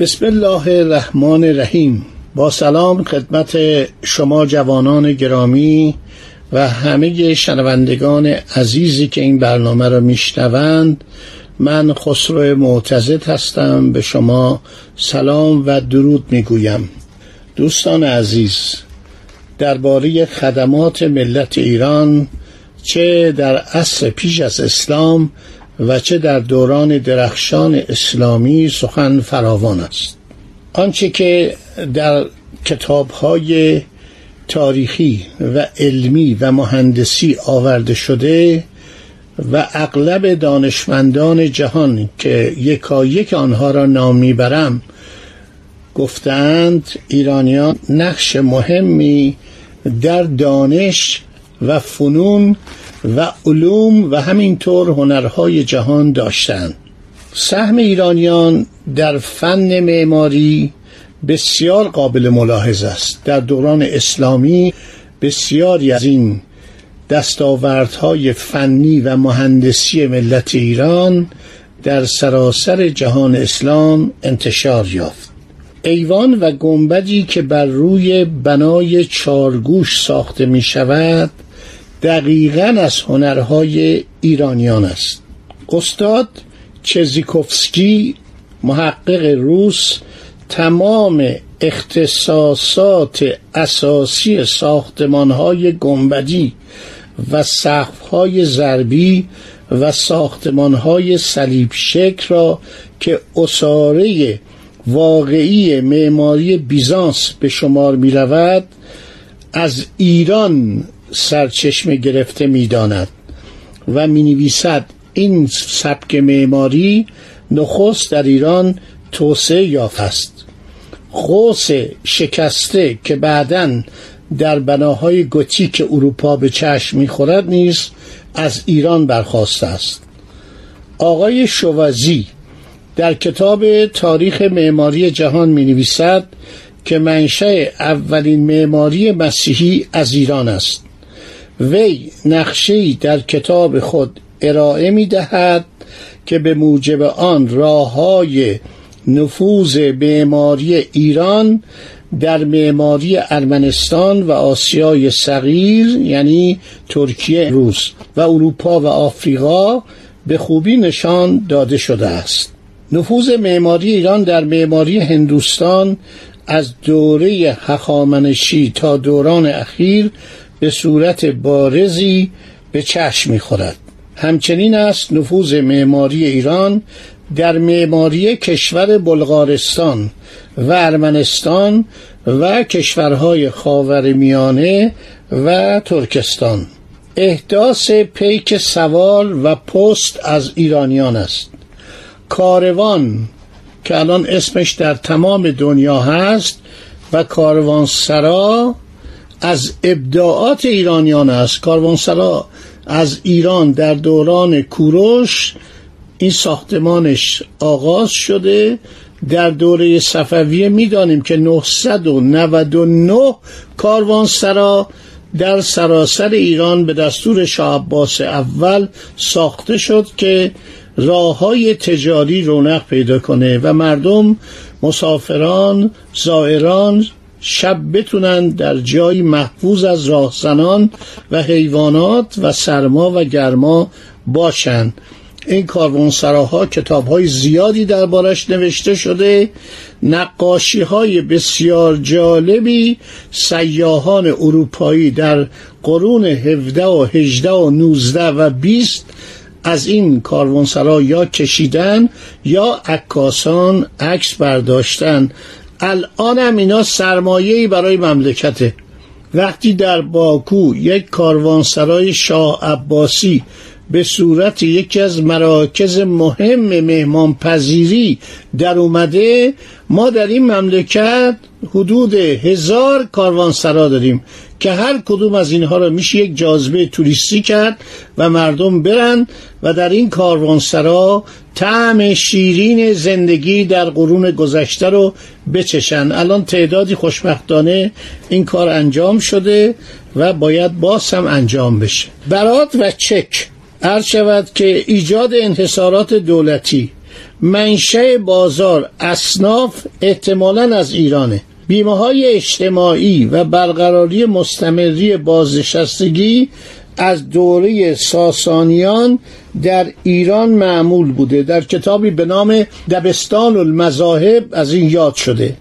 بسم الله الرحمن الرحیم. با سلام خدمت شما جوانان گرامی و همه شنوندگان عزیزی که این برنامه را میشنوند. من خسرو معتزد هستم. به شما سلام و درود می‌گویم. دوستان عزیز درباره خدمات ملت ایران چه در عصر پیش از اسلام و چه در دوران درخشان اسلامی سخن فراوان است. آنچه که در کتابهای تاریخی و علمی و مهندسی آورده شده و اغلب دانشمندان جهان که یکایک آنها را نام می‌برم گفتند ایرانیان نقش مهمی در دانش و فنون و علوم و همینطور هنرهای جهان داشتند. سهم ایرانیان در فن معماری بسیار قابل ملاحظه است. در دوران اسلامی بسیاری از این دستاوردهای فنی و مهندسی ملت ایران در سراسر جهان اسلام انتشار یافت. ایوان و گنبدی که بر روی بنای چارگوش ساخته می شود دقیقا از هنرهای ایرانیان است. استاد چزیکوفسکی محقق روس تمام اختصاصات اساسی ساختمانهای گنبدی و سقفهای ضربی و ساختمانهای صلیب شکل را که اصاره واقعی معماری بیزانس به شمار می رود از ایران سرچشمه گرفته می داند و می نویسد این سبک معماری نخست در ایران توسعه یافت است. خوص شکسته که بعدا در بناهای گوتیک اروپا به چشم می‌خورد نیز از ایران برخواسته است. آقای شوازی در کتاب تاریخ معماری جهان می نویسد که منشأ اولین معماری مسیحی از ایران است. وی نقشه‌ای در کتاب خود ارائه می دهد که به موجب آن راه های نفوذ معماری ایران در معماری ارمنستان و آسیای صغیر یعنی ترکیه روس و اروپا و آفریقا به خوبی نشان داده شده است. نفوذ معماری ایران در معماری هندوستان از دوره هخامنشی تا دوران اخیر به صورت بارزی به چشم می‌خورد. همچنین است نفوذ معماری ایران در معماری کشور بلغارستان و ارمنستان و کشورهای خاورمیانه و ترکستان. احداث پیک سوال و پست از ایرانیان است. کاروان که الان اسمش در تمام دنیا هست و کاروانسرا از ابداعات ایرانیان است. کاروانسرا از ایران در دوران کوروش این ساختمانش آغاز شده. در دوره صفویه می‌دانیم که 999 کاروانسرا در سراسر ایران به دستور شاه عباس اول ساخته شد که راه های تجاری رونق پیدا کنه و مردم مسافران زائران شب بتونن در جایی محفوظ از راهزنان و حیوانات و سرما و گرما باشند این کاروانسراها کتاب های زیادی دربارش نوشته شده. نقاشی های بسیار جالبی سیاهان اروپایی در قرون 17 و 18 و 19 و 20 از این کاروانسرا یا کشیدن یا عکاسان عکس برداشتن. الان هم اینا سرمایه‌ای برای مملکته. وقتی در باکو یک کاروانسرای شاه عباسی به صورت یکی از مراکز مهم مهمان پذیری در اومده ما در این مملکت حدود هزار کاروانسرا داریم که هر کدوم از اینها را میشه یک جاذبه توریستی کرد و مردم برن و در این کاروانسرا طعم شیرین زندگی در قرون گذشته رو بچشن. الان تعدادی خوشبختانه این کار انجام شده و باید باز هم انجام بشه. برات و چک. عرض شود که ایجاد انحصارات دولتی منشه بازار اصناف احتمالا از ایرانه. بیمه های اجتماعی و برقراری مستمری بازنشستگی از دوره ساسانیان در ایران معمول بوده. در کتابی به نام دبستان المذاهب از این یاد شده.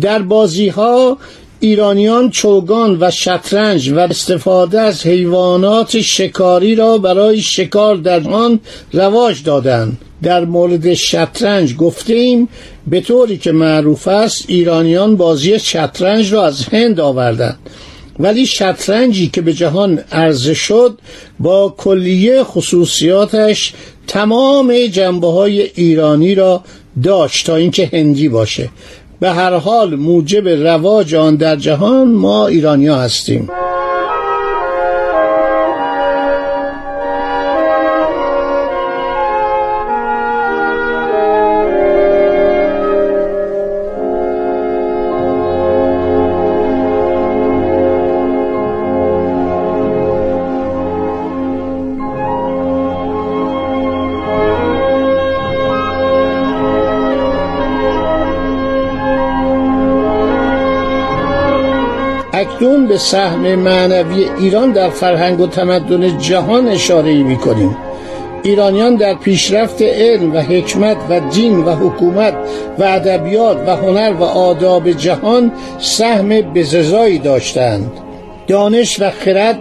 در بازی ها ایرانیان چوگان و شطرنج و استفاده از حیوانات شکاری را برای شکار در آن رواج دادند. در مورد شطرنج گفتیم به طوری که معروف است ایرانیان بازی شطرنج را از هند آوردند. ولی شطرنجی که به جهان عرضه شد با کلیه خصوصیاتش تمام جنبه های ایرانی را داشت تا اینکه هندی باشه. به هر حال موجب رواج آن در جهان ما ایرانیا هستیم. به سهم معنوی ایران در فرهنگ و تمدن جهان اشاره می کنیم ایرانیان در پیشرفت علم و حکمت و دین و حکومت و ادبیات و هنر و آداب جهان سهم بزرگی داشتند. دانش و خرد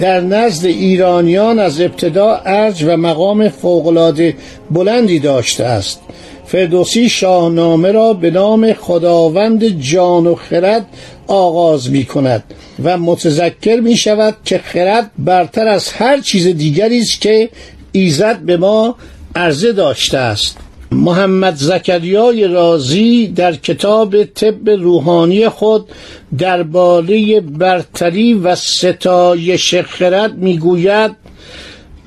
در نزد ایرانیان از ابتدا ارج و مقام فوقالعاده بلندی داشته است. فردوسی شاهنامه را به نام خداوند جان و خرد آغاز می کند و متذکر می شود که خرد برتر از هر چیز دیگری است که ایزد به ما عرضه داشته است. محمد زکریای رازی در کتاب طب روحانی خود درباره برتری و ستایش خرد می‌گوید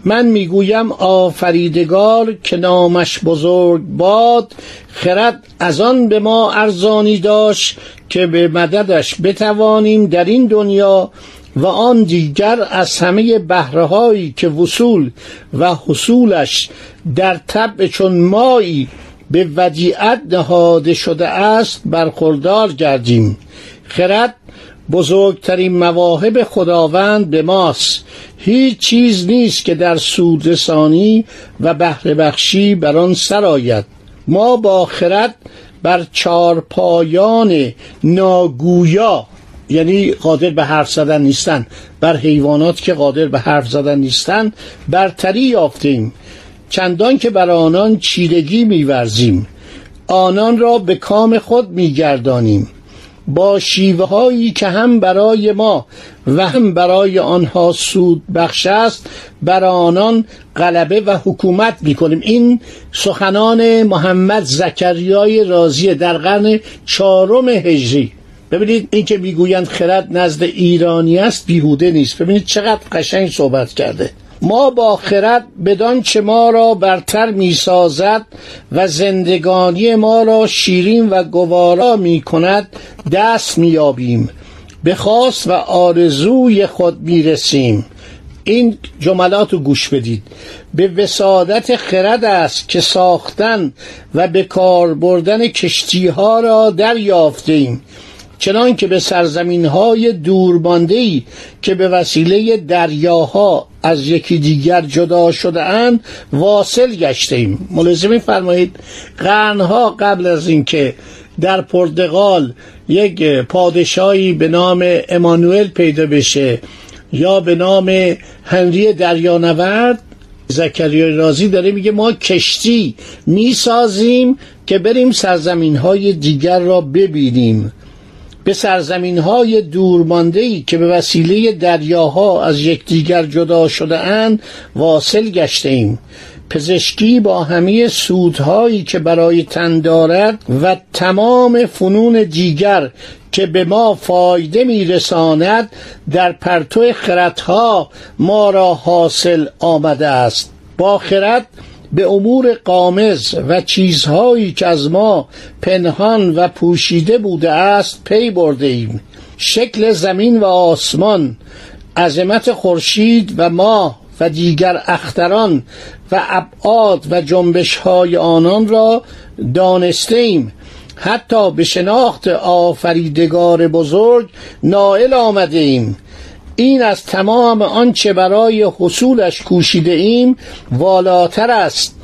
من می‌گویم آفریدگار که نامش بزرگ باد خرد از آن به ما ارزانی داشت که به مددش بتوانیم در این دنیا و آن دیگر از همه بهرههایی که وصول و حصولش در طبع چون مایی به ودیعت نهاده شده است برخوردار گردیم. خرد بزرگترین مواهب خداوند به ماست. هیچ چیز نیست که در سودرسانی و بهره بخشی بر آن سرایت ما با خرد بر چارپایان ناگویا یعنی قادر به حرف زدن نیستن. بر حیوانات که قادر به حرف زدن نیستن برتری یافتیم. چندان که بر آنان چیرگی میورزیم. آنان را به کام خود میگردانیم. با شیوه هایی که هم برای ما و هم برای آنها سود بخش است بر آنان غلبه و حکومت می‌کنیم. این سخنان محمد زکریای رازی در قرن چهارم هجری. ببینید این که می‌گویند خرد نزد ایرانی است بیهوده نیست. ببینید چقدر قشنگ صحبت کرده. ما با خرد بدان چه ما را برتر می سازد و زندگانی ما را شیرین و گوارا می کند دست می یابیم به خواست و آرزوی خود می رسیم این جملات رو گوش بدید. به وسادت خرد است که ساختن و به کار بردن کشتی ها را دریافته ایم چنان که به سرزمین های دوربانده که به وسیله دریاها از یکی دیگر جدا شده اند واصل گشتیم ملزمی فرمایید قرنها قبل از اینکه در پرتغال یک پادشاهی به نام امانوئل پیدا بشه یا به نام هنری دریانورد زکریا رازی داره میگه ما کشتی می‌سازیم که بریم سرزمین های دیگر را ببینیم. به سرزمین های دورمانده که به وسیله دریاها از یکدیگر جدا شده اند واصل گشته ایم پزشکی با همه سودهایی که برای تن دارد و تمام فنون دیگر که به ما فایده میرساند در پرتو خردها ما را حاصل آمده است. با خرد به امور قامز و چیزهایی که از ما پنهان و پوشیده بوده است پی برده ایم. شکل زمین و آسمان عظمت خورشید و ماه و دیگر اختران و ابعاد و جنبش های آنان را دانسته ایم. حتی به شناخت آفریدگار بزرگ نائل آمده ایم. این از تمام آنچه برای حصولش کوشیده ایم والاتر است.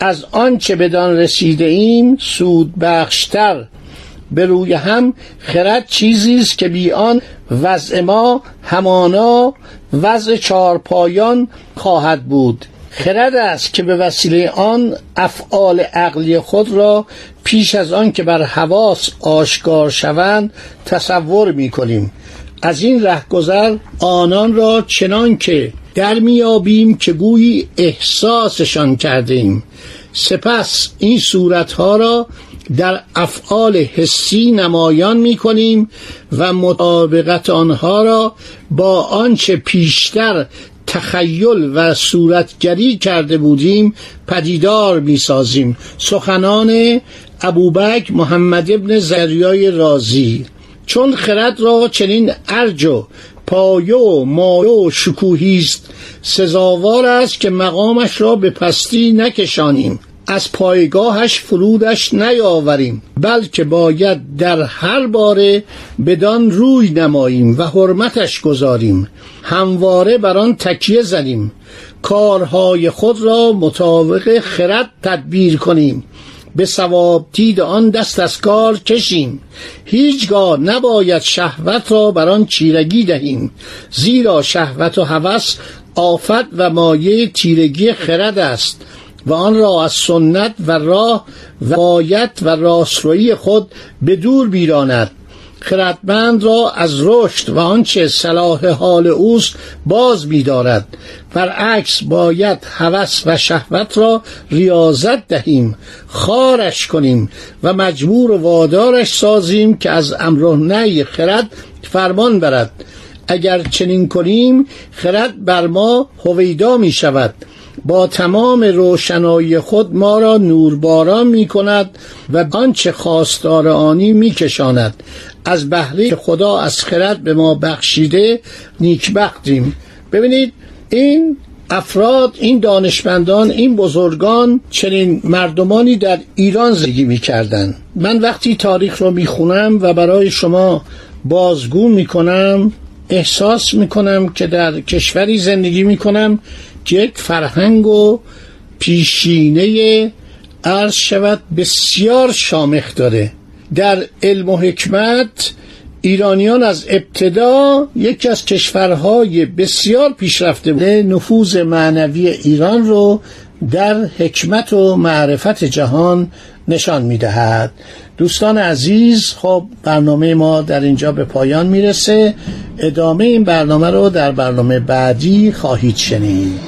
از آنچه بدان رسیده ایم سود بخشتر. به روی هم خرد چیزی است که بی آن وضع ما همانا وضع چارپایان خواهد بود. خرد است که به وسیله آن افعال عقلی خود را پیش از آن که بر حواس آشکار شوند تصور می کنیم. از این رهگذر آنان را چنان که در میابیم که گویی احساسشان کردیم. سپس این صورتها را در افعال حسی نمایان می کنیم و مطابقت آنها را با آنچه پیشتر تخیل و صورتگری کرده بودیم پدیدار می سازیم سخنان ابوبک محمد ابن زریای رازی. چون خرد را چنین ارج و پایه و مایه و شکوهی است سزاوار است که مقامش را به پستی نکشانیم. از پایگاهش فرودش نیاوریم بلکه باید در هر باره بدان روی نماییم و حرمتش گذاریم. همواره بر آن تکیه زنیم. کارهای خود را مطابق خرد تدبیر کنیم. به ثواب دید آن دست از کار کشیم. هیچگاه نباید شهوت را بر آن چیرگی دهیم. زیرا شهوت و هوس آفت و مایه تیرگی خرد است و آن را از سنت و راه و و راسترویی خود به دور بیراند. خردمند را از رشد و آنچه صلاح حال اوست باز می‌دارد. برعکس باید هوس و شهوت را ریاضت دهیم خارش کنیم و مجبور و وادارش سازیم که از امر و نهی خرد فرمان برد. اگر چنین کنیم خرد بر ما هویدا می شود با تمام روشنایی خود ما را نورباران می کند و آنچه خواستار آنی می کشاند از بهره خدا از خرد به ما بخشیده نیکبختیم. ببینید این افراد این دانشمندان این بزرگان چنین مردمانی در ایران زندگی می‌کردن من وقتی تاریخ رو می‌خونم و برای شما بازگو می‌کنم احساس می‌کنم که در کشوری زندگی می‌کنم یک فرهنگ و پیشینه عرض شود بسیار شامخ داره. در علم و حکمت ایرانیان از ابتدا یکی از کشورهای بسیار پیشرفته نفوذ معنوی ایران رو در حکمت و معرفت جهان نشان می‌دهد. دوستان عزیز خب برنامه ما در اینجا به پایان می‌رسه. ادامه این برنامه رو در برنامه بعدی خواهید شنید.